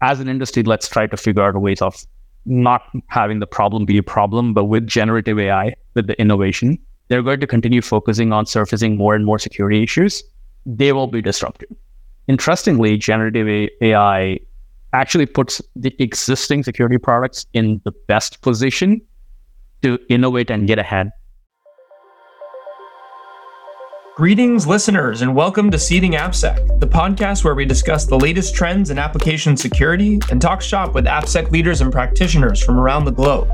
as an industry, let's try to figure out ways of not having the problem be a problem, but with generative AI, with the innovation, they're going to continue focusing on surfacing more and more security issues. They will be disrupted. Interestingly, generative AI actually puts the existing security products in the best position to innovate and get ahead Greetings, listeners, and welcome to Seeding AppSec, the podcast where we discuss the latest trends in application security and talk shop with AppSec leaders and practitioners from around the globe.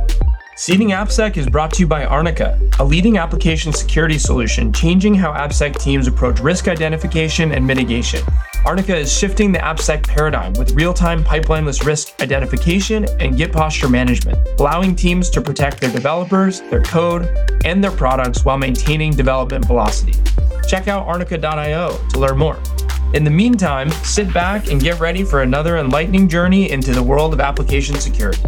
Seeding AppSec is brought to you by Arnica, a leading application security solution changing how AppSec teams approach risk identification and mitigation. Arnica is shifting the AppSec paradigm with real time pipelineless risk identification and Git posture management, allowing teams to protect their developers, their code, and their products while maintaining development velocity. Check out arnica.io to learn more. In the meantime, sit back and get ready for another enlightening journey into the world of application security.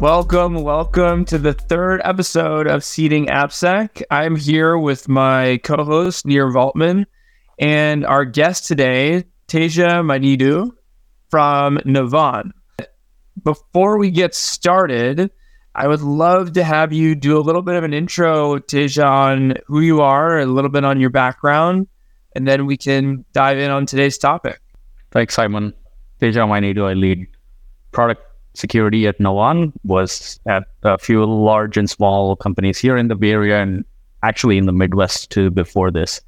Welcome, welcome to the third episode of Seeding AppSec. I'm here with my co-host Nir Valtman and our guest today, Teja Myneedu from Navan. Before we get started, I would love to have you do a little bit of an intro, Teja, on who you are, a little bit on your background, and then we can dive in on today's topic. Thanks, Simon. Teja Myneedu, I lead product security at Navan, was at a few large and small companies here in the Bay Area and actually in the Midwest too before this.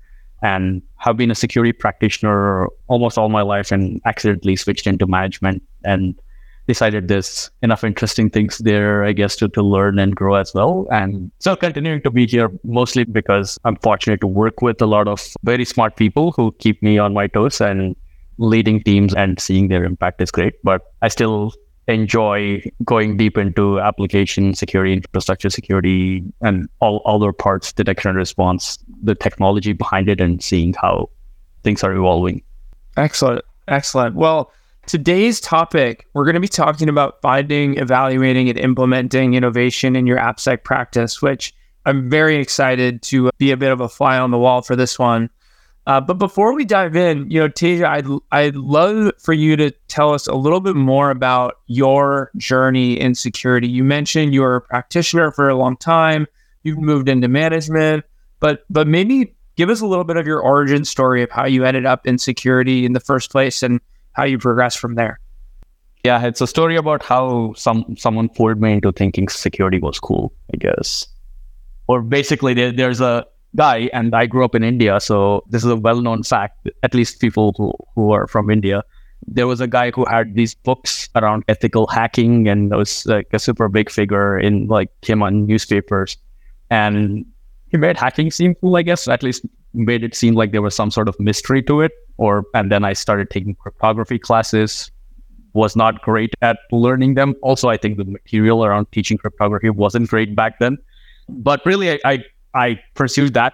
And have been a security practitioner almost all my life and accidentally switched into management and decided there's enough interesting things there, I guess, to, to learn and grow as well. And so continuing to be here mostly because I'm fortunate to work with a lot of very smart people who keep me on my toes and leading teams and seeing their impact is great. But I still enjoy going deep into application security, infrastructure security, and all other parts, detection and response, the technology behind it, and seeing how things are evolving. Excellent. Excellent. Well, today's topic, we're going to be talking about finding, evaluating, and implementing innovation in your AppSec practice, which I'm very excited to be a bit of a fly on the wall for this one. Uh, but before we dive in, you know, Teja, I'd, I'd love for you to tell us a little bit more about your journey in security. You mentioned you were a practitioner for a long time. You've moved into management, but but maybe give us a little bit of your origin story of how you ended up in security in the first place and how you progressed from there. Yeah, it's a story about how some someone pulled me into thinking security was cool, I guess. Or basically, there, there's a guy, and I grew up in India, so this is a well-known fact. At least people who who are from India, there was a guy who had these books around ethical hacking, and was like a super big figure in like came on newspapers, and he made hacking seem cool. I guess at least made it seem like there was some sort of mystery to it. Or and then I started taking cryptography classes. Was not great at learning them. Also, I think the material around teaching cryptography wasn't great back then. But really, I, I I pursued that.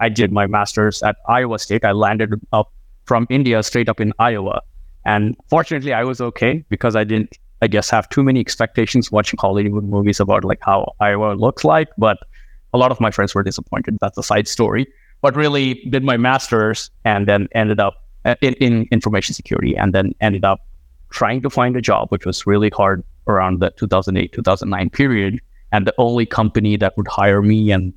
I did my master's at Iowa State. I landed up from India straight up in Iowa. And fortunately, I was okay because I didn't, I guess, have too many expectations watching Hollywood movies about like how Iowa looks like. But a lot of my friends were disappointed. That's a side story. But really, did my master's and then ended up uh, in, in information security and then ended up trying to find a job, which was really hard around the 2008, 2009 period. And the only company that would hire me and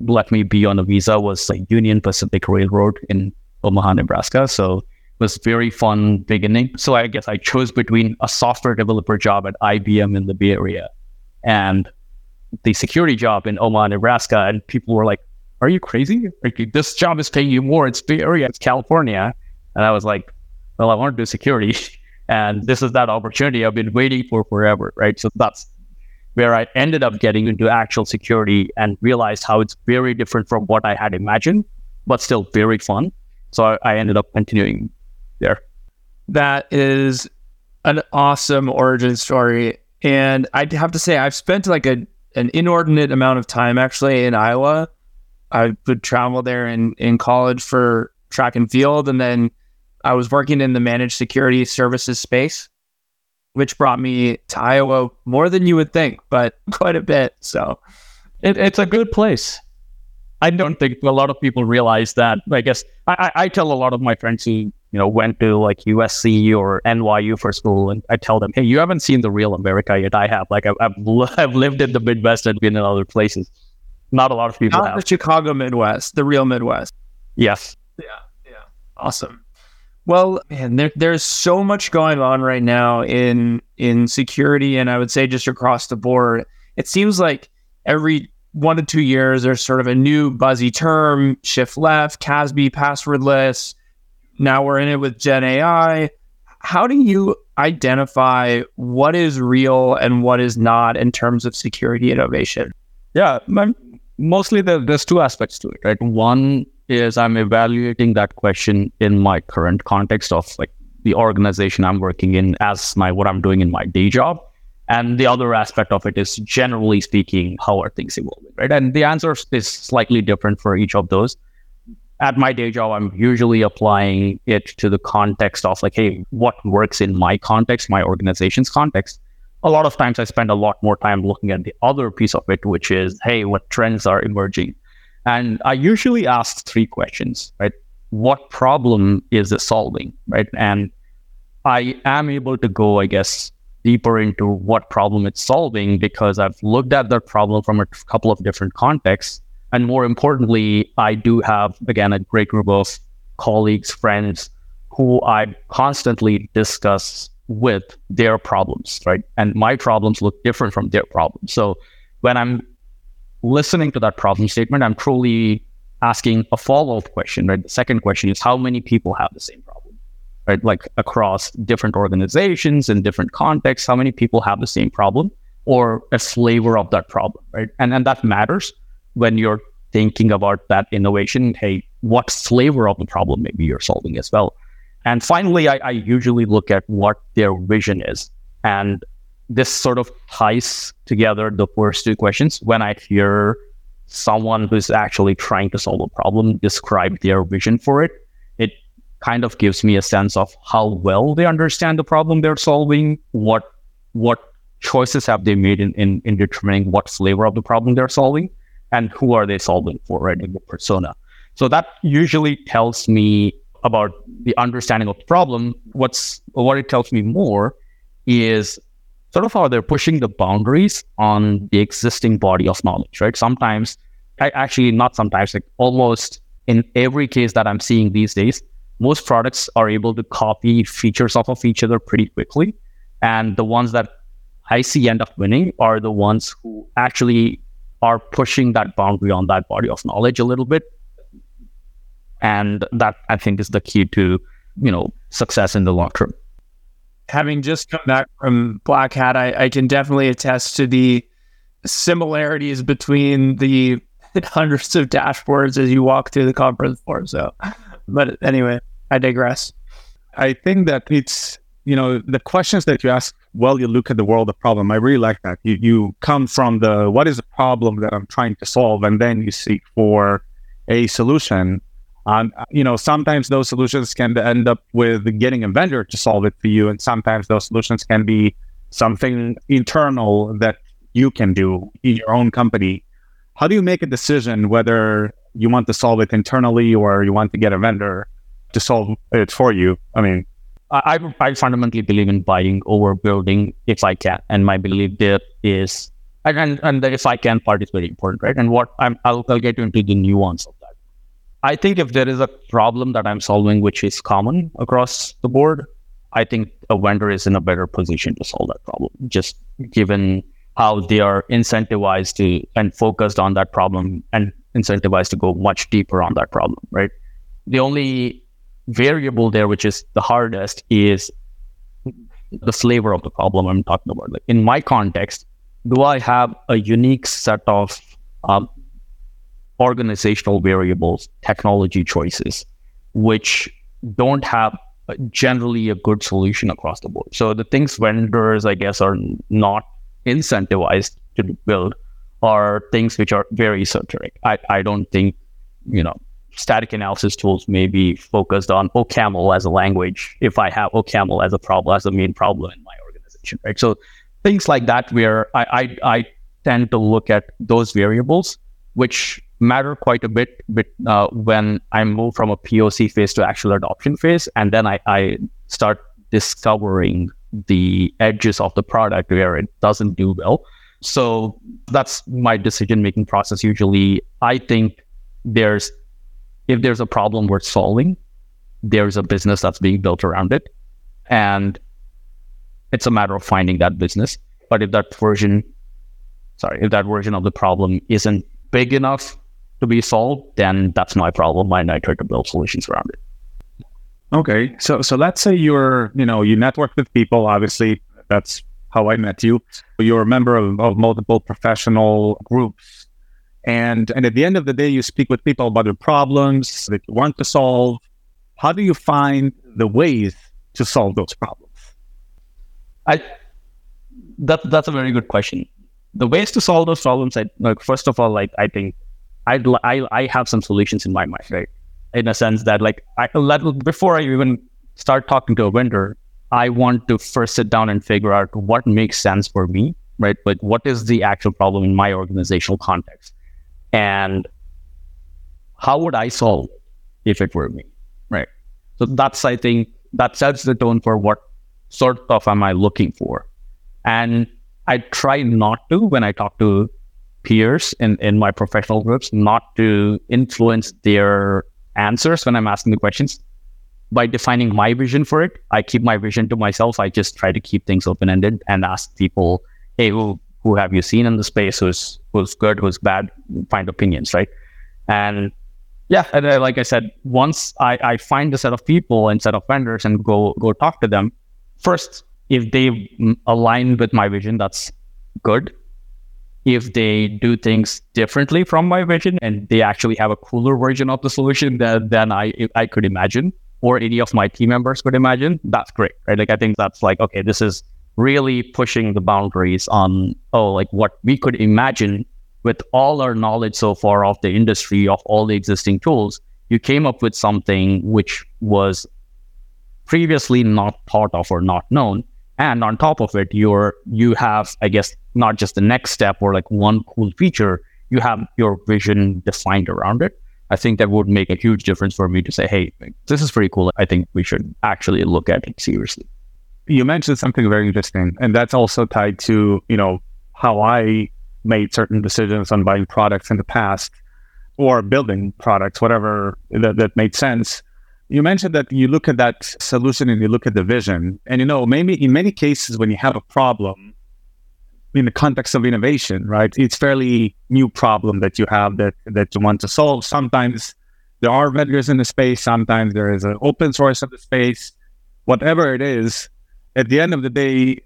let me be on a visa was like Union Pacific Railroad in Omaha, Nebraska. So it was very fun beginning. So I guess I chose between a software developer job at IBM in the Bay Area and the security job in Omaha, Nebraska. And people were like, are you crazy? Like, this job is paying you more. It's Bay Area, it's California. And I was like, well, I want to do security. and this is that opportunity I've been waiting for forever, right? So that's where I ended up getting into actual security and realized how it's very different from what I had imagined, but still very fun. So I, I ended up continuing there. That is an awesome origin story. And I'd have to say, I've spent like a an inordinate amount of time actually in Iowa. I would travel there in, in college for track and field. And then I was working in the managed security services space which brought me to Iowa more than you would think, but quite a bit. So it, it's a good place. I don't think a lot of people realize that. I guess I, I, tell a lot of my friends who you know, went to like USC or NYU for school, and I tell them, hey, you haven't seen the real America yet. I have. Like, I've, I've, I've lived in the Midwest and been in other places. Not a lot of people Not have. the Chicago Midwest, the real Midwest. Yes. Yeah, yeah. Awesome. Well, man, there, there's so much going on right now in in security, and I would say just across the board. It seems like every one to two years, there's sort of a new buzzy term: shift left, CASB, passwordless. Now we're in it with Gen AI. How do you identify what is real and what is not in terms of security innovation? Yeah, mostly there, there's two aspects to it, right? One is I'm evaluating that question in my current context of like the organization I'm working in as my what I'm doing in my day job. And the other aspect of it is generally speaking, how are things evolving, right? And the answer is slightly different for each of those. At my day job, I'm usually applying it to the context of like, hey, what works in my context, my organization's context. A lot of times I spend a lot more time looking at the other piece of it, which is, hey, what trends are emerging? And I usually ask three questions, right? What problem is it solving, right? And I am able to go, I guess, deeper into what problem it's solving because I've looked at that problem from a couple of different contexts. And more importantly, I do have, again, a great group of colleagues, friends who I constantly discuss with their problems, right? And my problems look different from their problems. So when I'm listening to that problem statement, I'm truly asking a follow up question, right? The second question is how many people have the same problem, right? Like across different organizations and different contexts, how many people have the same problem or a flavor of that problem, right? And, and that matters when you're thinking about that innovation. Hey, what flavor of the problem maybe you're solving as well? And finally, I, I usually look at what their vision is. And this sort of ties together the first two questions when I hear someone who's actually trying to solve a problem describe their vision for it. It kind of gives me a sense of how well they understand the problem they're solving, what what choices have they made in, in, in determining what flavor of the problem they're solving, and who are they solving for, right? In the persona. So that usually tells me about the understanding of the problem. What's what it tells me more is sort of how they're pushing the boundaries on the existing body of knowledge, right? Sometimes, actually, not sometimes, like almost in every case that I'm seeing these days, most products are able to copy features off of each other pretty quickly. And the ones that I see end up winning are the ones who actually are pushing that boundary on that body of knowledge a little bit. And that I think is the key to, you know, success in the long term having just come back from Black Hat, I, I can definitely attest to the similarities between the hundreds of dashboards as you walk through the conference floor. So, but anyway, I digress. I think that it's you know the questions that you ask while you look at the world of problem. I really like that. You you come from the what is the problem that I'm trying to solve, and then you seek for a solution. Um, you know, sometimes those solutions can end up with getting a vendor to solve it for you, and sometimes those solutions can be something internal that you can do in your own company. How do you make a decision whether you want to solve it internally or you want to get a vendor to solve it for you? I mean, I, I fundamentally believe in buying over building if I can, and my belief there is, and and the if I can part is very important, right? And what I'm, I'll, I'll get into the nuance of I think if there is a problem that I'm solving, which is common across the board, I think a vendor is in a better position to solve that problem, just given how they are incentivized to and focused on that problem and incentivized to go much deeper on that problem, right? The only variable there, which is the hardest, is the flavor of the problem I'm talking about. Like in my context, do I have a unique set of um, organizational variables, technology choices, which don't have generally a good solution across the board. So the things vendors, I guess, are not incentivized to build are things which are very esoteric. I, I don't think, you know, static analysis tools may be focused on OCaml as a language if I have OCaml as a problem, as a main problem in my organization, right? So things like that where I, I, I tend to look at those variables, which matter quite a bit, bit uh, when I move from a POC phase to actual adoption phase, and then I, I start discovering the edges of the product where it doesn't do well. So that's my decision making process. Usually, I think there's if there's a problem worth solving, there's a business that's being built around it, and it's a matter of finding that business. But if that version, sorry, if that version of the problem isn't big enough to be solved, then that's my problem. And I try to build solutions around it. Okay, so so let's say you're you know you network with people. Obviously, that's how I met you. You're a member of, of multiple professional groups, and and at the end of the day, you speak with people about their problems that you want to solve. How do you find the ways to solve those problems? I that that's a very good question. The ways to solve those problems, I, like first of all, like I think I I I have some solutions in my mind, right? in a sense that like I let before I even start talking to a vendor, I want to first sit down and figure out what makes sense for me, right? But what is the actual problem in my organizational context? And how would I solve it if it were me? Right. So that's I think that sets the tone for what sort of am I looking for. And I try not to when I talk to peers in, in my professional groups, not to influence their answers when I'm asking the questions. By defining my vision for it, I keep my vision to myself. I just try to keep things open ended and ask people, hey, who who have you seen in the space? Who's who's good, who's bad? Find opinions, right? And yeah, and uh, like I said, once I, I find a set of people and set of vendors and go go talk to them, first, if they align with my vision, that's good if they do things differently from my vision and they actually have a cooler version of the solution than, than I I could imagine or any of my team members could imagine, that's great, right? Like I think that's like okay, this is really pushing the boundaries on oh like what we could imagine with all our knowledge so far of the industry of all the existing tools. You came up with something which was previously not thought of or not known and on top of it you're you have i guess not just the next step or like one cool feature you have your vision defined around it. I think that would make a huge difference for me to say hey this is pretty cool. I think we should actually look at it seriously. You mentioned something very interesting and that's also tied to you know how i made certain decisions on buying products in the past or building products whatever that, that made sense you mentioned that you look at that solution and you look at the vision. And you know, maybe in many cases when you have a problem in the context of innovation, right? It's fairly new problem that you have that that you want to solve. Sometimes there are vendors in the space, sometimes there is an open source of the space. Whatever it is, at the end of the day,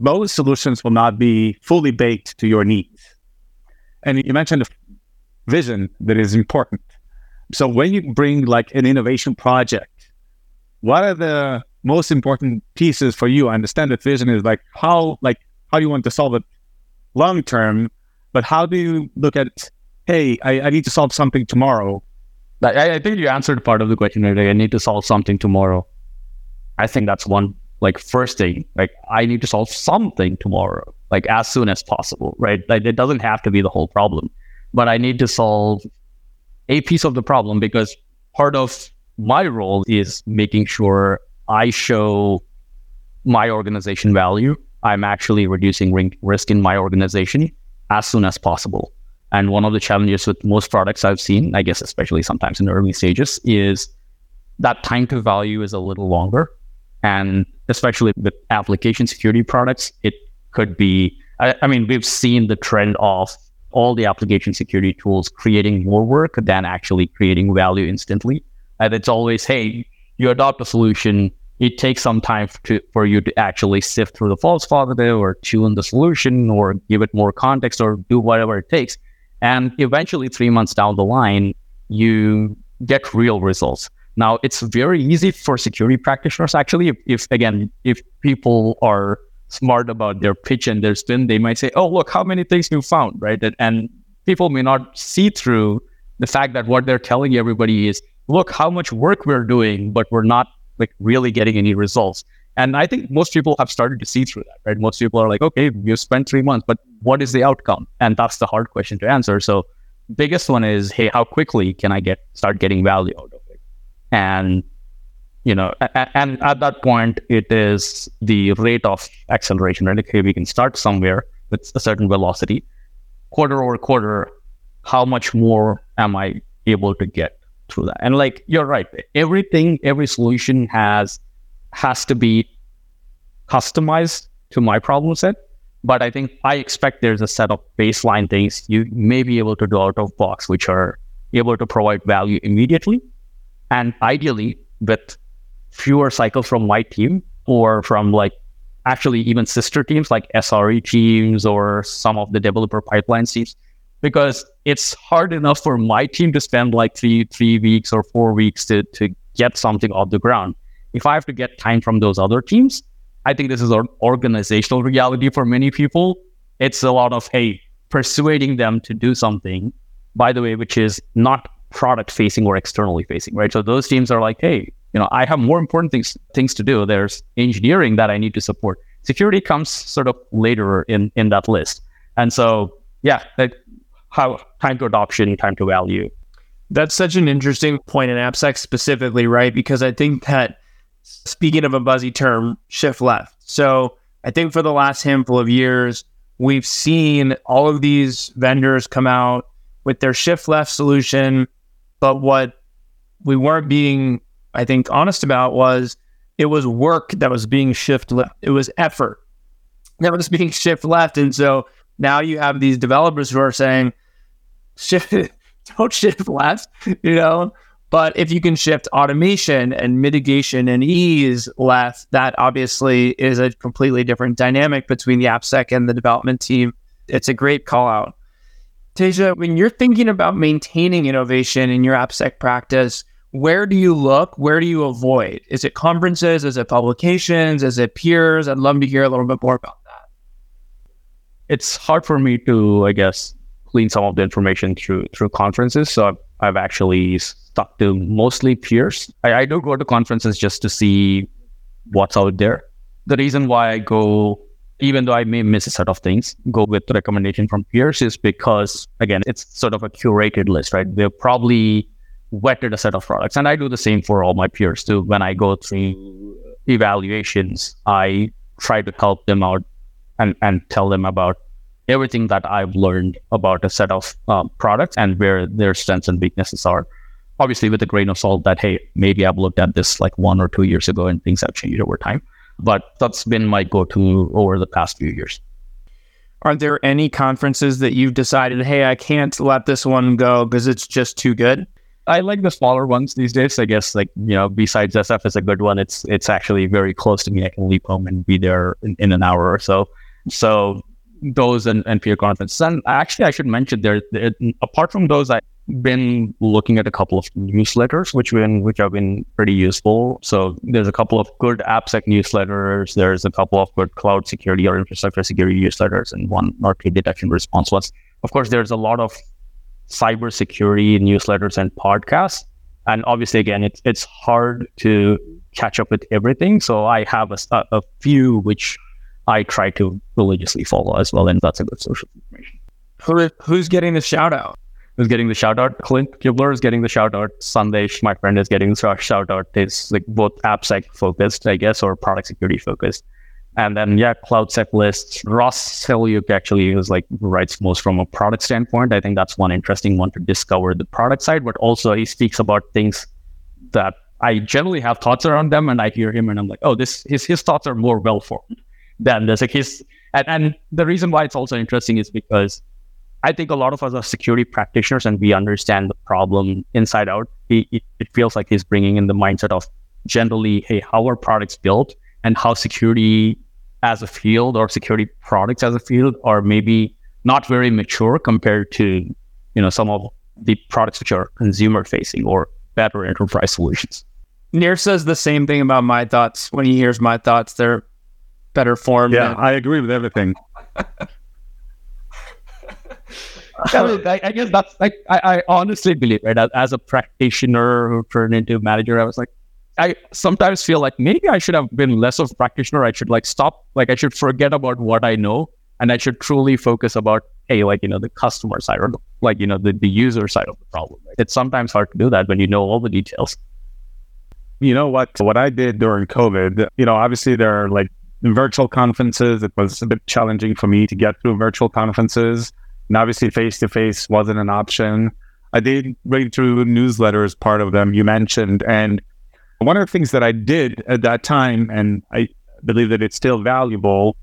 most solutions will not be fully baked to your needs. And you mentioned the vision that is important. So when you bring like an innovation project, what are the most important pieces for you? I understand that vision is like how like how you want to solve it long term, but how do you look at hey, I, I need to solve something tomorrow? I, I think you answered part of the question already. I need to solve something tomorrow. I think that's one like first thing. Like I need to solve something tomorrow, like as soon as possible, right? Like it doesn't have to be the whole problem, but I need to solve a piece of the problem because part of my role is making sure I show my organization value. I'm actually reducing risk in my organization as soon as possible. And one of the challenges with most products I've seen, I guess, especially sometimes in the early stages, is that time to value is a little longer. And especially with application security products, it could be, I, I mean, we've seen the trend of all the application security tools creating more work than actually creating value instantly. And it's always, hey, you adopt a solution, it takes some time to, for you to actually sift through the false positive or tune the solution or give it more context or do whatever it takes. And eventually, three months down the line, you get real results. Now, it's very easy for security practitioners, actually, if, if again, if people are smart about their pitch and their spin, they might say, "Oh, look, how many things you found," right? And people may not see through the fact that what they're telling everybody is, "Look, how much work we're doing, but we're not like really getting any results." And I think most people have started to see through that, right? Most people are like, "Okay, you spent three months, but what is the outcome?" And that's the hard question to answer. So biggest one is, hey, how quickly can I get start getting value out of it? And you know, and at that point, it is the rate of acceleration. Right? Okay, we can start somewhere with a certain velocity, quarter over quarter. How much more am I able to get through that? And like you're right, everything, every solution has has to be customized to my problem set. But I think I expect there's a set of baseline things you may be able to do out of box, which are able to provide value immediately. And ideally, with fewer cycles from my team or from like actually even sister teams like SRE teams or some of the developer pipeline teams, because it's hard enough for my team to spend like three three weeks or four weeks to to get something off the ground. If I have to get time from those other teams, I think this is an organizational reality for many people. It's a lot of hey, persuading them to do something, by the way, which is not product facing or externally facing, right? So those teams are like, hey, you know, I have more important things things to do. There's engineering that I need to support. Security comes sort of later in in that list. And so, yeah, that, how time to adoption, time to value. That's such an interesting point in AppSec specifically, right? Because I think that speaking of a buzzy term, shift left. So I think for the last handful of years, we've seen all of these vendors come out with their shift left solution. But what we weren't being I think, honest about was it was work that was being shift left. It was effort that was being shift left. And so now you have these developers who are saying, shift, don't shift left, you know? But if you can shift automation and mitigation and ease left, that obviously is a completely different dynamic between the AppSec and the development team. It's a great call out. Teja, when you're thinking about maintaining innovation in your AppSec practice, where do you look? Where do you avoid? Is it conferences? Is it publications? Is it peers? I'd love to hear a little bit more about that. It's hard for me to, I guess, clean some of the information through through conferences. So I've, I've actually stuck to mostly peers. I, I do go to conferences just to see what's out there. The reason why I go, even though I may miss a set of things, go with recommendation from peers is because again, it's sort of a curated list, right? They're probably vetted a set of products. And I do the same for all my peers too. When I go through evaluations, I try to help them out and, and tell them about everything that I've learned about a set of um, products and where their strengths and weaknesses are. Obviously, with a grain of salt that, hey, maybe I've looked at this like one or two years ago and things have changed over time. But that's been my go to over the past few years. Are there any conferences that you've decided, hey, I can't let this one go because it's just too good? I like the smaller ones these days. I guess like you know, BSides SF is a good one. It's it's actually very close to me. I can leap home and be there in, in an hour or so. So those and, and peer conferences. And actually, I should mention there. Apart from those, I've been looking at a couple of newsletters, which been which have been pretty useful. So there's a couple of good AppSec newsletters. There's a couple of good cloud security or infrastructure security newsletters, and one RP detection response ones. Of course, there's a lot of cybersecurity newsletters and podcasts. And obviously, again, it's it's hard to catch up with everything. So I have a, a few which I try to religiously follow as well, and that's a good social information. Who, who's getting the shout out? Who's getting the shout out? Clint Gibler is getting the shout out. Sandesh, my friend, is getting the shout out. It's like both AppSec focused, I guess, or product security focused. And then, yeah, CloudSec lists. Ross Haleliuk actually is like writes most from a product standpoint. I think that's one interesting one to discover the product side, but also he speaks about things that I generally have thoughts around them, and I hear him, and I'm like, oh, this his his thoughts are more well formed than this. Like his, and, and the reason why it's also interesting is because I think a lot of us are security practitioners, and we understand the problem inside out. He, it feels like he's bringing in the mindset of generally, hey, how are products built, and how security as a field or security products as a field are maybe not very mature compared to you know some of the products which are consumer facing or better enterprise solutions. Nir says the same thing about my thoughts. When he hears my thoughts, they're better formed. Yeah, I agree with everything. I, I, guess that's like I, I honestly believe right as, as, a practitioner who turned into a manager, I was like, I sometimes feel like maybe I should have been less of practitioner. I should like stop, like I should forget about what I know and I should truly focus about hey, like, you know, the customer side or like, you know, the, the user side of the problem. It's sometimes hard to do that when you know all the details. You know what? What I did during COVID, you know, obviously there are like virtual conferences. It was a bit challenging for me to get through virtual conferences. And obviously face to face wasn't an option. I did read through newsletters, part of them you mentioned. And one of the things that I did at that time, and I believe that it's still valuable,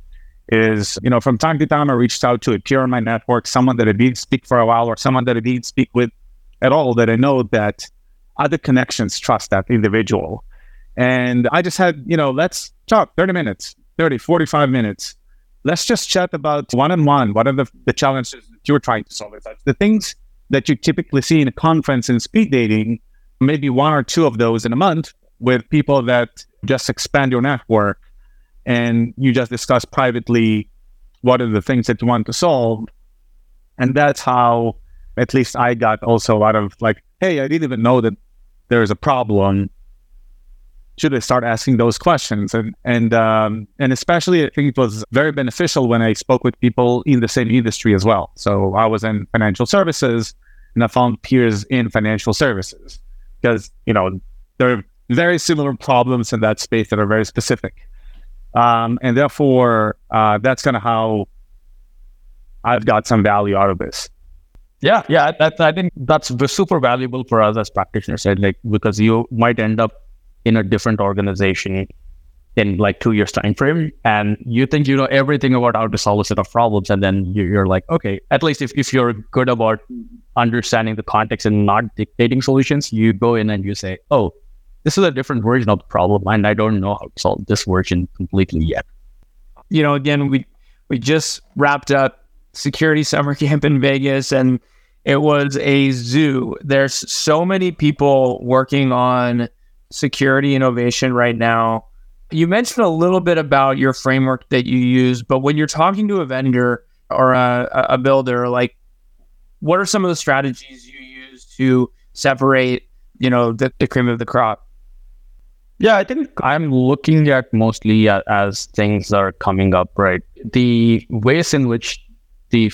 is, you know, from time to time, I reached out to a peer in my network, someone that I didn't speak for a while, or someone that I didn't speak with at all, that I know that other connections trust that individual. And I just had, you know, let's talk 30 minutes, 30, 45 minutes. Let's just chat about one on one. What are the, the challenges that you're trying to solve? The things that you typically see in a conference in speed dating, maybe one or two of those in a month with people that just expand your network and you just discuss privately what are the things that you want to solve. And that's how, at least I got also a lot of like, hey, I didn't even know that there's a problem. Should I start asking those questions? And and um, and especially, I think it was very beneficial when I spoke with people in the same industry as well. So I was in financial services, and I found peers in financial services because you know there very similar problems in that space that are very specific. Um, and therefore, uh, that's kind of how I've got some value out of this. Yeah, yeah, that, I think that's super valuable for us as practitioners, right? Like because you might end up in a different organization in like two years time frame, and you think you know everything about how to solve a set of problems, and then you're like, okay, at least if, if you're good about understanding the context and not dictating solutions, you go in and you say, oh, this is a different version of the problem, and I don't know how to solve this version completely yet. You know, again, we we just wrapped up security summer camp in Vegas, and it was a zoo. There's so many people working on security innovation right now. You mentioned a little bit about your framework that you use, but when you're talking to a vendor or a, a builder, like what are some of the strategies you use to separate, you know, the, the cream of the crop? Yeah, I think I'm looking at mostly at, as things are coming up, right? The ways in which the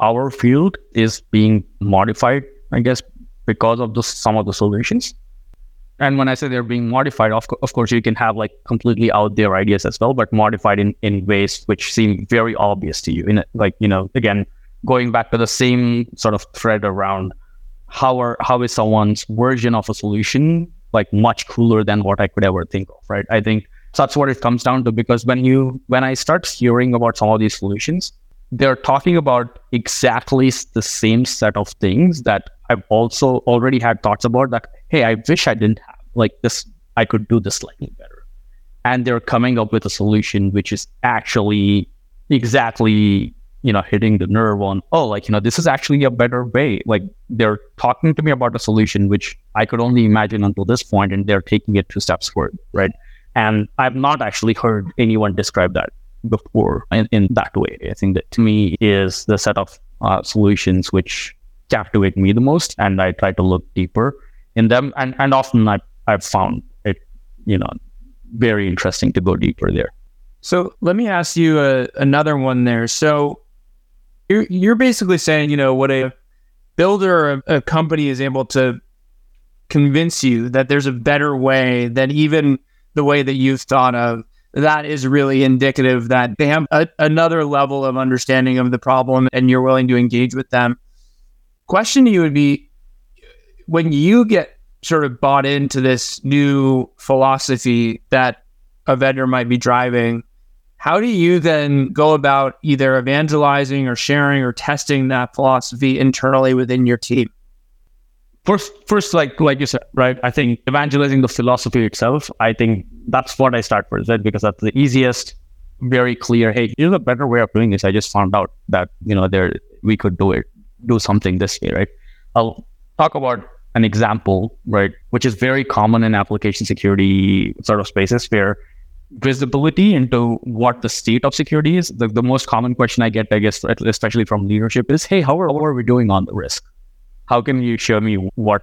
our field is being modified, I guess, because of the, some of the solutions. And when I say they're being modified, of, co- of course, you can have like completely out there ideas as well, but modified in, in ways which seem very obvious to you. In a, like, you know, again, going back to the same sort of thread around how are how is someone's version of a solution like much cooler than what I could ever think of, right? I think that's what it comes down to because when you when I start hearing about some of these solutions, they're talking about exactly the same set of things that I've also already had thoughts about that, hey, I wish I didn't have. Like this, I could do this slightly better. And they're coming up with a solution which is actually exactly you know, hitting the nerve on, oh, like, you know, this is actually a better way. Like they're talking to me about a solution which I could only imagine until this point, and they're taking it two steps forward, right? And I've not actually heard anyone describe that before in, in that way. I think that to me is the set of uh, solutions which captivate me the most, and I try to look deeper in them. And and often I I've found it, you know, very interesting to go deeper there. So let me ask you uh, another one there. So you're, you're basically saying, you know, what a builder a, a company is able to convince you that there's a better way than even the way that you've thought of that is really indicative that they have a, another level of understanding of the problem and you're willing to engage with them. Question to you would be when you get sort of bought into this new philosophy that a vendor might be driving, how do you then go about either evangelizing or sharing or testing that philosophy internally within your team? First, first, like like you said, right? I think evangelizing the philosophy itself. I think that's what I start with, right? Because that's the easiest, very clear. Hey, here's a better way of doing this. I just found out that you know there we could do it, do something this way, right? I'll talk about an example, right, which is very common in application security sort of spaces where visibility into what the state of security is. The, the most common question I get, I guess, especially from leadership is, hey, how are, how are we doing on the risk? How can you show me what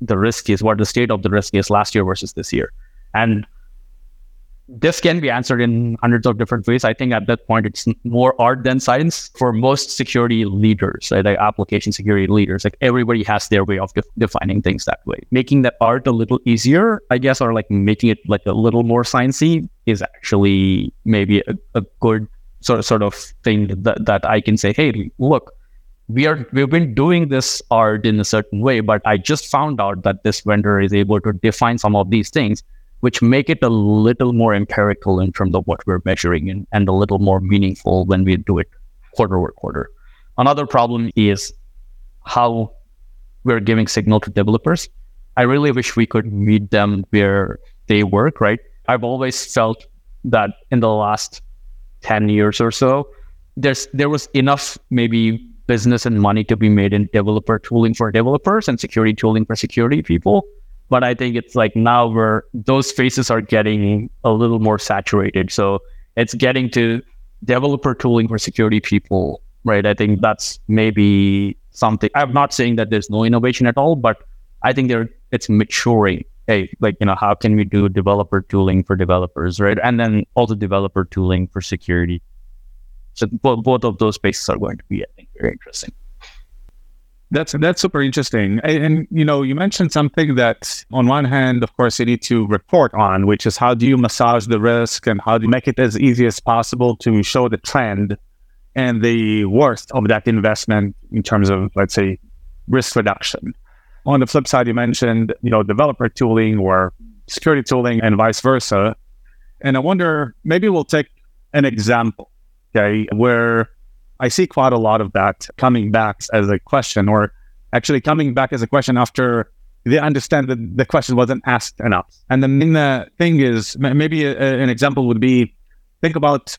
the risk is, what the state of the risk is last year versus this year? And this can be answered in hundreds of different ways. I think at that point, it's more art than science for most security leaders, right? like application security leaders. Like everybody has their way of de- defining things that way. Making that art a little easier, I guess, or like making it like a little more sciencey is actually maybe a, a good sort of sort of thing that, that I can say, hey, look, we are we've been doing this art in a certain way, but I just found out that this vendor is able to define some of these things which make it a little more empirical in terms of what we're measuring and, and a little more meaningful when we do it quarter over quarter. Another problem is how we're giving signal to developers. I really wish we could meet them where they work, right? I've always felt that in the last 10 years or so, there's there was enough maybe business and money to be made in developer tooling for developers and security tooling for security people but I think it's like now where those spaces are getting a little more saturated. So it's getting to developer tooling for security people, right? I think that's maybe something. I'm not saying that there's no innovation at all, but I think there it's maturing. Hey, like you know, how can we do developer tooling for developers, right? And then also developer tooling for security. So both, both of those spaces are going to be, I think, very interesting. That's that's super interesting. And, and, you know, you mentioned something that on one hand, of course, you need to report on, which is how do you massage the risk and how do you make it as easy as possible to show the trend and the worst of that investment in terms of, let's say, risk reduction. On the flip side, you mentioned, you know, developer tooling or security tooling and vice versa. And I wonder, maybe we'll take an example, okay, where I see quite a lot of that coming back as a question, or actually coming back as a question after they understand that the question wasn't asked enough. And the main uh, thing is maybe a, a, an example would be think about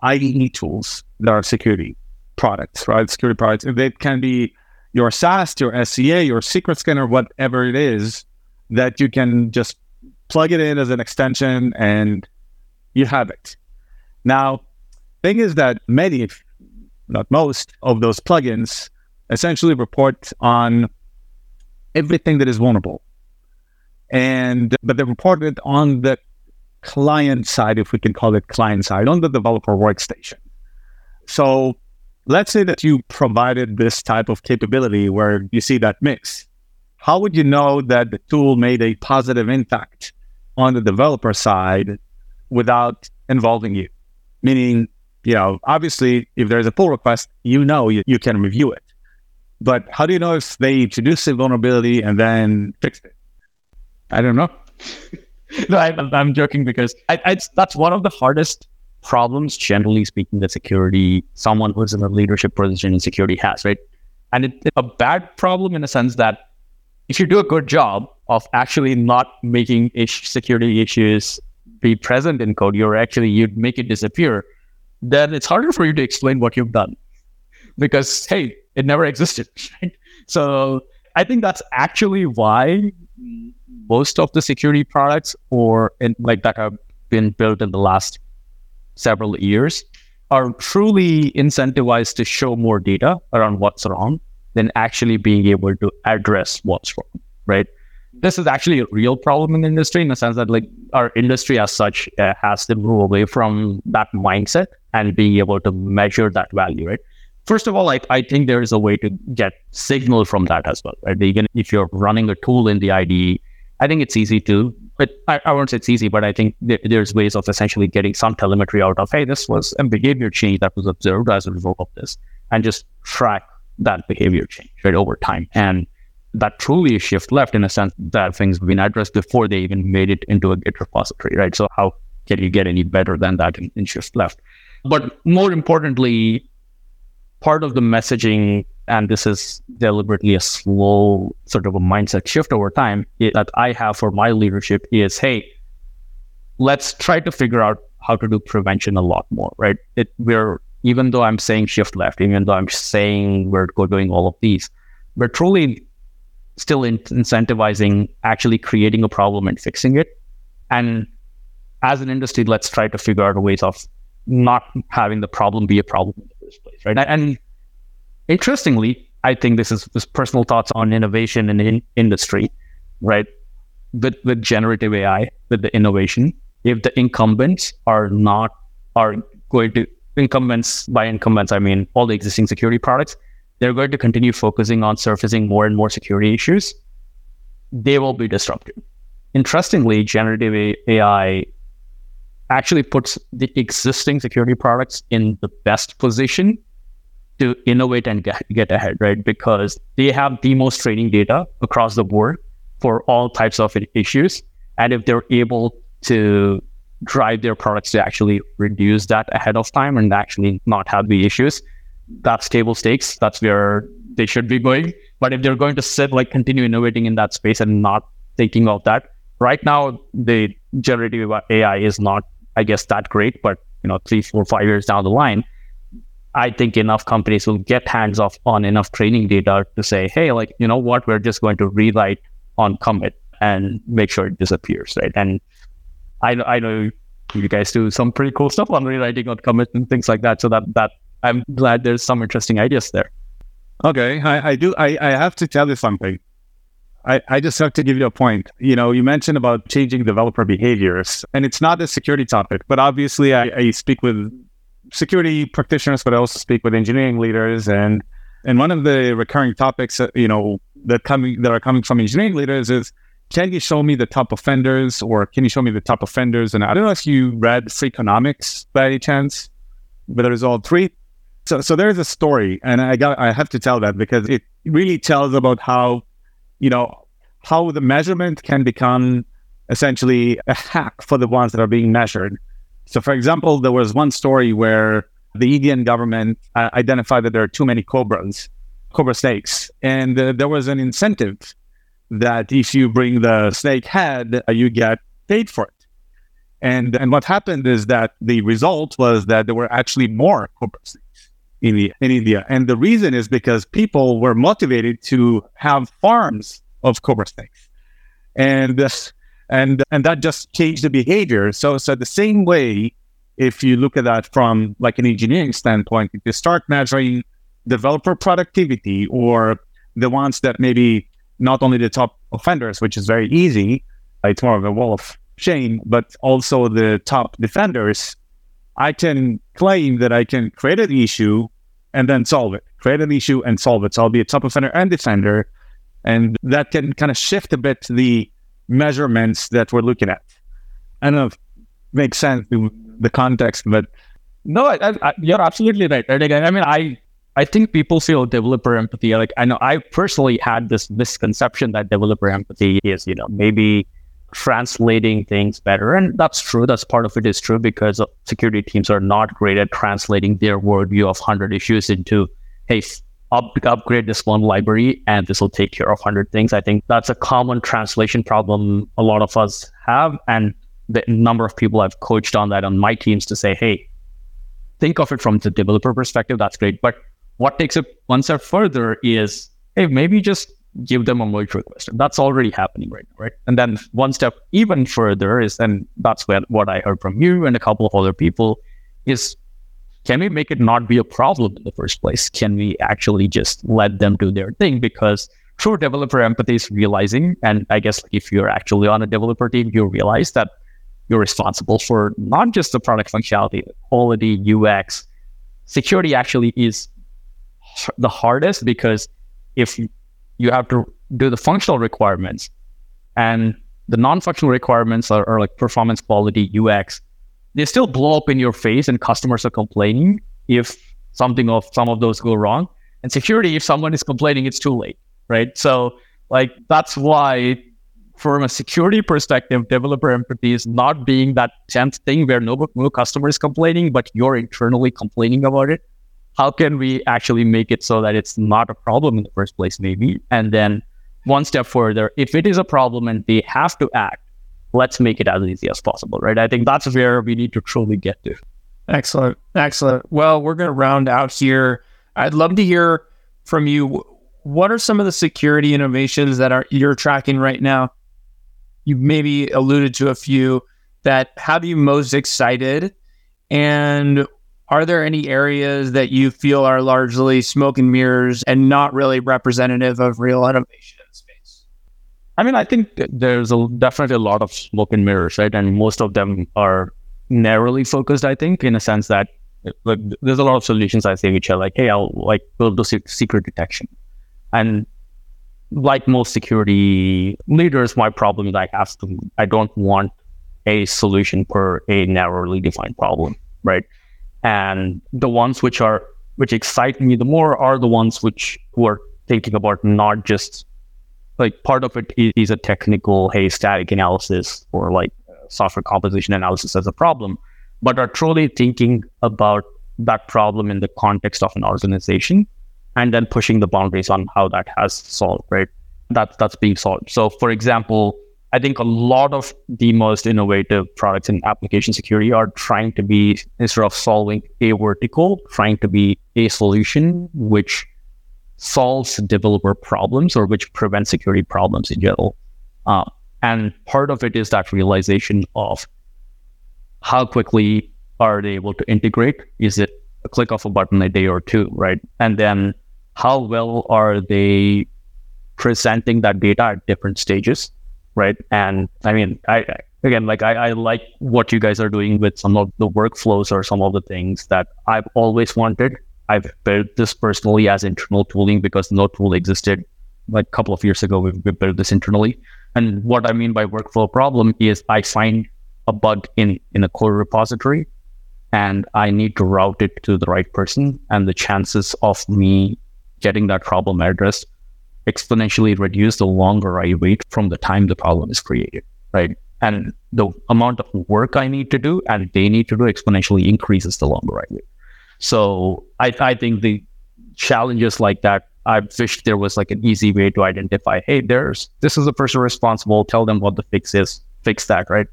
IDE tools that are security products, right? Security products. They can be your SAST, your SCA, your secret scanner, whatever it is that you can just plug it in as an extension and you have it. Now, thing is that many, not most, of those plugins essentially report on everything that is vulnerable. And but they report it on the client side, if we can call it client side, on the developer workstation. So let's say that you provided this type of capability where you see that mix. How would you know that the tool made a positive impact on the developer side without involving you? Meaning you know, obviously, if there's a pull request, you know you, you can review it. But how do you know if they introduce a vulnerability and then fixed it? I don't know. no, I, am joking because I, I, that's one of the hardest problems, generally speaking, that security, someone who's in a leadership position in security has, right? And it's a bad problem in a sense that if you do a good job of actually not making ish security issues be present in code, you're actually, you'd make it disappear then it's harder for you to explain what you've done because, hey, it never existed. Right? So I think that's actually why most of the security products or in, like that have been built in the last several years are truly incentivized to show more data around what's wrong than actually being able to address what's wrong, right? This is actually a real problem in the industry in the sense that like our industry as such uh, has to move away from that mindset and being able to measure that value, right? First of all, I, I think there is a way to get signal from that as well, right? Even if you're running a tool in the IDE, I think it's easy to, but I, I won't say it's easy, but I think th- there's ways of essentially getting some telemetry out of, hey, this was a behavior change that was observed as a result of this, and just track that behavior change right over time. And that truly is shift left in a sense that things have been addressed before they even made it into a Git repository, right? So how can you get any better than that in, in shift left? But more importantly, part of the messaging, and this is deliberately a slow sort of a mindset shift over time that I have for my leadership is, hey, let's try to figure out how to do prevention a lot more, right? It, we're even though I'm saying shift left, even though I'm saying we're doing all of these, we're truly still in- incentivizing actually creating a problem and fixing it. And as an industry, let's try to figure out ways of not having the problem be a problem in the first place, right? And interestingly, I think this is this personal thoughts on innovation in, in industry, right? With with generative AI, with the innovation, if the incumbents are not are going to incumbents by incumbents, I mean all the existing security products, they're going to continue focusing on surfacing more and more security issues. They will be disrupted. Interestingly, generative AI actually puts the existing security products in the best position to innovate and get, ahead, right? Because they have the most training data across the board for all types of issues. And if they're able to drive their products to actually reduce that ahead of time and actually not have the issues, that's table stakes. That's where they should be going. But if they're going to sit, like continue innovating in that space and not thinking of that, right now the generative AI is not, I guess, that great. But you know, three, four, five years down the line, I think enough companies will get hands off on enough training data to say, hey, like, you know what, we're just going to rewrite on commit and make sure it disappears, right? And I, I know you guys do some pretty cool stuff on rewriting on commit and things like that. So that that I'm glad there's some interesting ideas there. Okay, I, I do. I, I have to tell you something. I, I just have to give you a point. You know, you mentioned about changing developer behaviors, and it's not a security topic, but obviously I, I speak with security practitioners, but I also speak with engineering leaders, and and one of the recurring topics, uh, you know, that coming that are coming from engineering leaders is, can you show me the top offenders, or can you show me the top offenders? And I don't know if you read Freakonomics by any chance, but there's all three. So so there's a story, and I got I have to tell that because it really tells about how, you know, how the measurement can become essentially a hack for the ones that are being measured. So, for example, there was one story where the Indian government uh, identified that there are too many cobras, cobra snakes, and uh, there was an incentive that if you bring the snake head, uh, you get paid for it. And and what happened is that the result was that there were actually more cobra snakes in, the, in India, and the reason is because people were motivated to have farms of cobra snakes, and and and that just changed the behavior. So so the same way, if you look at that from like an engineering standpoint, if you start measuring developer productivity or the ones that maybe not only the top offenders, which is very easy, it's more of a wall of shame, but also the top defenders, I can claim that I can create an issue and then solve it. Create an issue and solve it. So I'll be a top offender and defender. And that can kind of shift a bit the measurements that we're looking at. I don't know if it makes sense the context, but no, I, I, you're absolutely right. right? I mean, I I think people feel developer empathy. Like I know I personally had this misconception that developer empathy is, you know, maybe translating things better. And that's true. That's part of it is true because security teams are not great at translating their worldview of 100 issues into, hey, up, upgrade this one library and this will take care of 100 things. I think that's a common translation problem a lot of us have. And the number of people I've coached on that on my teams to say, hey, think of it from the developer perspective. That's great. But what takes it one step further is, hey, maybe just give them a merge request. That's already happening right now, right? And then one step even further is, and that's what, what I heard from you and a couple of other people, is can we make it not be a problem in the first place? Can we actually just let them do their thing? Because true developer empathy is realizing, and I guess if you're actually on a developer team, you realize that you're responsible for not just the product functionality, quality, UX. Security actually is the hardest because if you have to do the functional requirements and the non-functional requirements are, are like performance quality ux they still blow up in your face and customers are complaining if something of some of those go wrong. And security, if someone is complaining, it's too late, right? So like that's why from a security perspective, developer empathy is not being that tenth thing where no, no customer is complaining, but you're internally complaining about it. How can we actually make it so that it's not a problem in the first place, maybe? And then one step further, if it is a problem and they have to act, let's make it as easy as possible, right? I think that's where we need to truly get to. Excellent. Excellent. Well, we're going to round out here. I'd love to hear from you. What are some of the security innovations that are you're tracking right now? You maybe alluded to a few that have you most excited and are there any areas that you feel are largely smoke and mirrors and not really representative of real innovation? In space? I mean, I think there's a, definitely a lot of smoke and mirrors, right? And most of them are narrowly focused, I think, in a sense that like, there's a lot of solutions I see which are like, hey, I'll like build the secret detection. And like most security leaders, my problem is I have to, I don't want a solution per a narrowly defined problem, right? And the ones which are, which excite me the more are the ones which who are thinking about not just like part of it is a technical, hey, static analysis or like software composition analysis as a problem, but are truly thinking about that problem in the context of an organization and then pushing the boundaries on how that has solved, right? That, that's being solved. So, for example, I think a lot of the most innovative products in application security are trying to be, instead of solving a vertical, trying to be a solution which solves developer problems or which prevents security problems in general. Uh, and part of it is that realization of how quickly are they able to integrate? Is it a click of a button a day or two, right? And then how well are they presenting that data at different stages, right? And I mean, I again, like I, I like what you guys are doing with some of the workflows or some of the things that I've always wanted I've built this personally as internal tooling because no tool existed like a couple of years ago. We, we built this internally. And what I mean by workflow problem is I find a bug in, in a core repository and I need to route it to the right person. And the chances of me getting that problem addressed exponentially reduce the longer I wait from the time the problem is created. Right. And the amount of work I need to do and they need to do exponentially increases the longer I wait. So I, I think the challenges like that, I wish there was like an easy way to identify, hey, there's this is the person responsible, tell them what the fix is, fix that, right?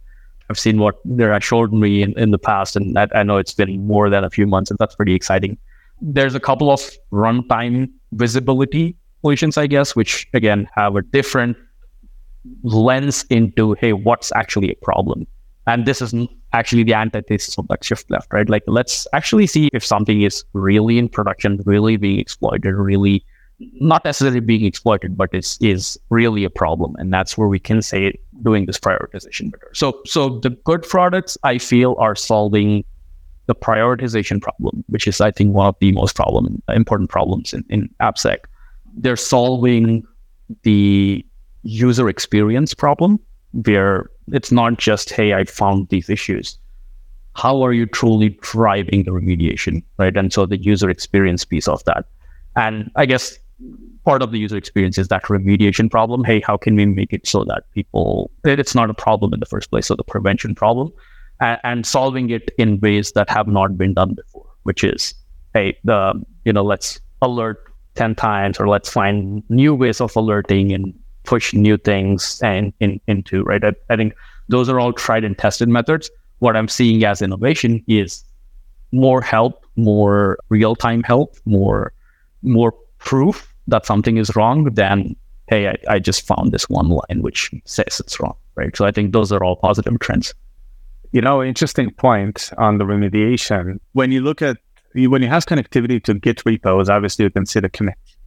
I've seen what they're showed me in, in the past, and I, I know it's been more than a few months, and that's pretty exciting. There's a couple of runtime visibility solutions, I guess, which again have a different lens into, hey, what's actually a problem? And this is actually the antithesis of that shift left, right? Like, let's actually see if something is really in production, really being exploited, really not necessarily being exploited, but is is really a problem, and that's where we can say doing this prioritization better. So, so the good products I feel are solving the prioritization problem, which is I think one of the most problem important problems in, in AppSec. They're solving the user experience problem where it's not just, hey, I found these issues. How are you truly driving the remediation, right? And so the user experience piece of that. And I guess part of the user experience is that remediation problem. Hey, how can we make it so that people, it's not a problem in the first place, so the prevention problem, and, and solving it in ways that have not been done before, which is, hey, the, you know, let's alert 10 times or let's find new ways of alerting and push new things and in, into, right? I, I think those are all tried and tested methods. What I'm seeing as innovation is more help, more real time help, more more proof that something is wrong than hey, I, I just found this one line which says it's wrong, right? So I think those are all positive trends. You know, interesting point on the remediation. When you look at when you have connectivity to Git repos, obviously you can see the connect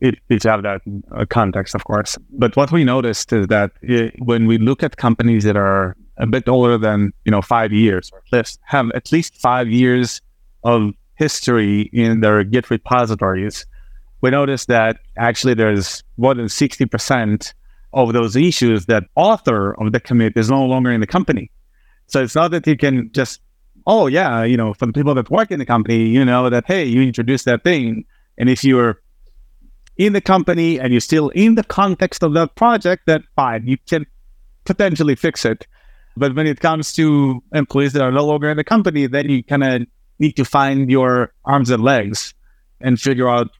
it, it's out of that uh, context, of course. But what we noticed is that it, when we look at companies that are a bit older than you know five years, or have at least five years of history in their Git repositories, we notice that actually there's more than sixty percent of those issues that author of the commit is no longer in the company. So it's not that you can just, oh yeah, uh, you know, for the people that work in the company, you know that hey, you introduced that thing, and if you're in the company and you're still in the context of that project, then fine, you can potentially fix it. But when it comes to employees that are no longer in the company, then you kind of need to find your arms and legs and figure out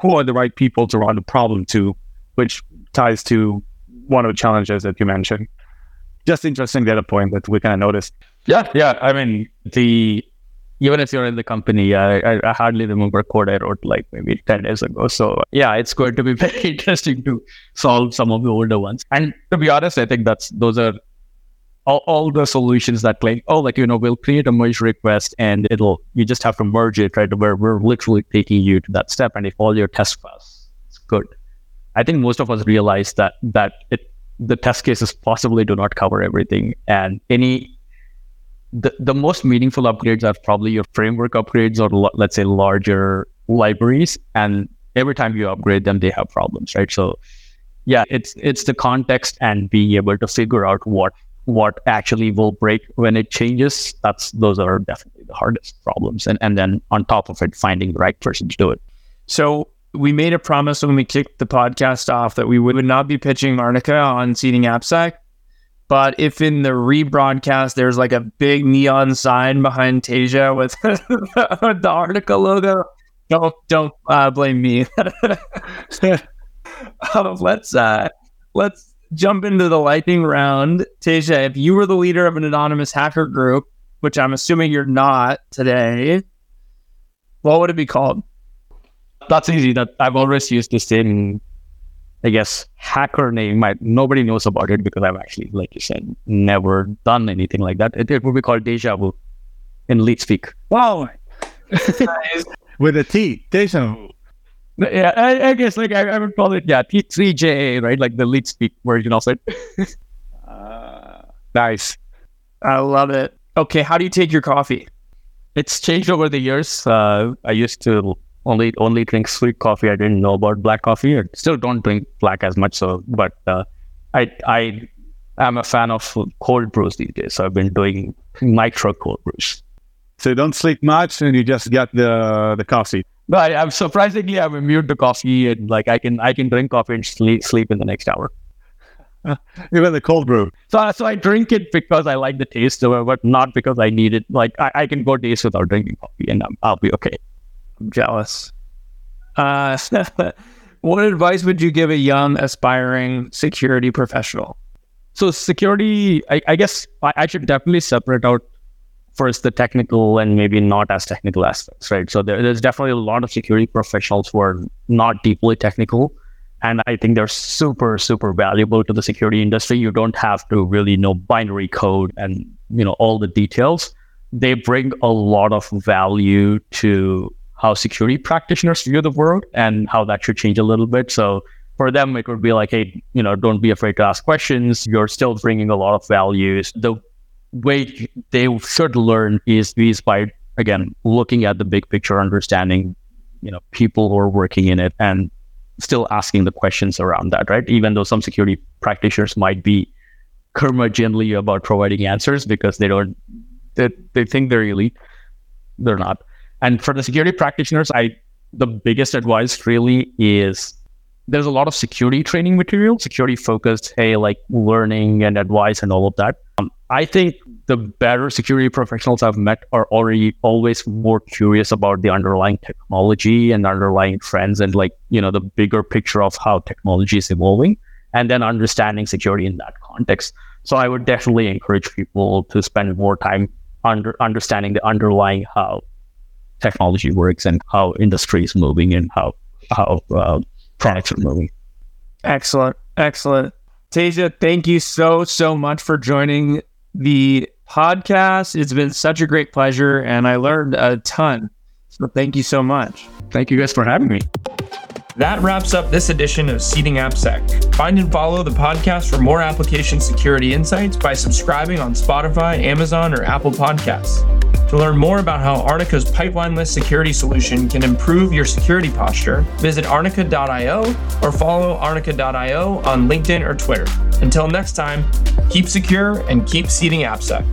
who are the right people to run the problem to, which ties to one of the challenges that you mentioned. Just interesting data point that we kind of noticed. Yeah, yeah. I mean, the even if you're in the company, I, I, hardly remember code I wrote like maybe 10 days ago. So yeah, it's going to be very interesting to solve some of the older ones. And to be honest, I think that's those are all, all the solutions that claim, oh, like, you know, we'll create a merge request and it'll, you just have to merge it, right? Where we're literally taking you to that step. And if all your tests pass, it's good. I think most of us realize that that it, the test cases possibly do not cover everything, and any the, the most meaningful upgrades are probably your framework upgrades or let's say larger libraries. And every time you upgrade them they have problems right? So yeah it's it's the context and being able to figure out what what actually will break when it changes. That's those are definitely the hardest problems. And and then on top of it finding the right person to do it. So we made a promise when we kicked the podcast off that we would not be pitching Arnica on seeding AppSec. But if in the rebroadcast there's like a big neon sign behind Teja with the Arnica logo, don't don't uh, blame me. uh, let's uh, let's jump into the lightning round. Teja, if you were the leader of an anonymous hacker group, which I'm assuming you're not today, what would it be called? That's easy. That I've always used the same I guess hacker name might nobody knows about it because I've actually, like you said, never done anything like that. It, it would be called deja vu in leet speak. Wow. With a T, deja vu. Yeah, I, I guess like I, I, would call it yeah T3JA, right? Like the leet speak version of it. uh, nice. I love it. Okay, how do you take your coffee? It's changed over the years. Uh, I used to only only drink sweet coffee. I didn't know about black coffee. I still don't drink black as much. So, but uh, I I am a fan of cold brews these days. So I've been doing nitro cold brews. So you don't sleep much, and you just get the the coffee. No, I, am surprisingly I'm immune to coffee, and like I can I can drink coffee and sleep sleep in the next hour. Even the cold brew. So, so I drink it because I like the taste of it, but not because I need it. Like I, I can go days without drinking coffee, and I'm, I'll be okay. Jealous. Uh, what advice would you give a young, aspiring security professional? So, security, I, I guess I, I, should definitely separate out first the technical and maybe not as technical aspects, right? So, there, there's definitely a lot of security professionals who are not deeply technical. And I think they're super, super valuable to the security industry. You don't have to really know binary code and you know all the details. They bring a lot of value to how security practitioners view the world and how that should change a little bit. So for them, it would be like, hey, you know, don't be afraid to ask questions. You're still bringing a lot of values. The way they should learn is, is by, again, looking at the big picture, understanding, you know, people who are working in it and still asking the questions around that, right? Even though some security practitioners might be curmudgeonly about providing answers because they don't, they, they think they're elite. They're not. And for the security practitioners, I the biggest advice really is there's a lot of security training material, security focused, hey, like learning and advice and all of that. Um, I think the better security professionals I've met are already always more curious about the underlying technology and underlying trends and like, you know, the bigger picture of how technology is evolving and then understanding security in that context. So I would definitely encourage people to spend more time under understanding the underlying how technology works and how industry is moving and how how uh, products are moving. Excellent, excellent. Teja, thank you so so much for joining the podcast. It's been such a great pleasure, and I learned a ton. So thank you so much. Thank you guys for having me. That wraps up this edition of Seeding AppSec. Find and follow the podcast for more application security insights by subscribing on Spotify, Amazon, or Apple Podcasts. To learn more about how Arnica's pipelineless security solution can improve your security posture, visit arnica.io or follow arnica.io on LinkedIn or Twitter. Until next time, keep secure and keep seeding AppSec.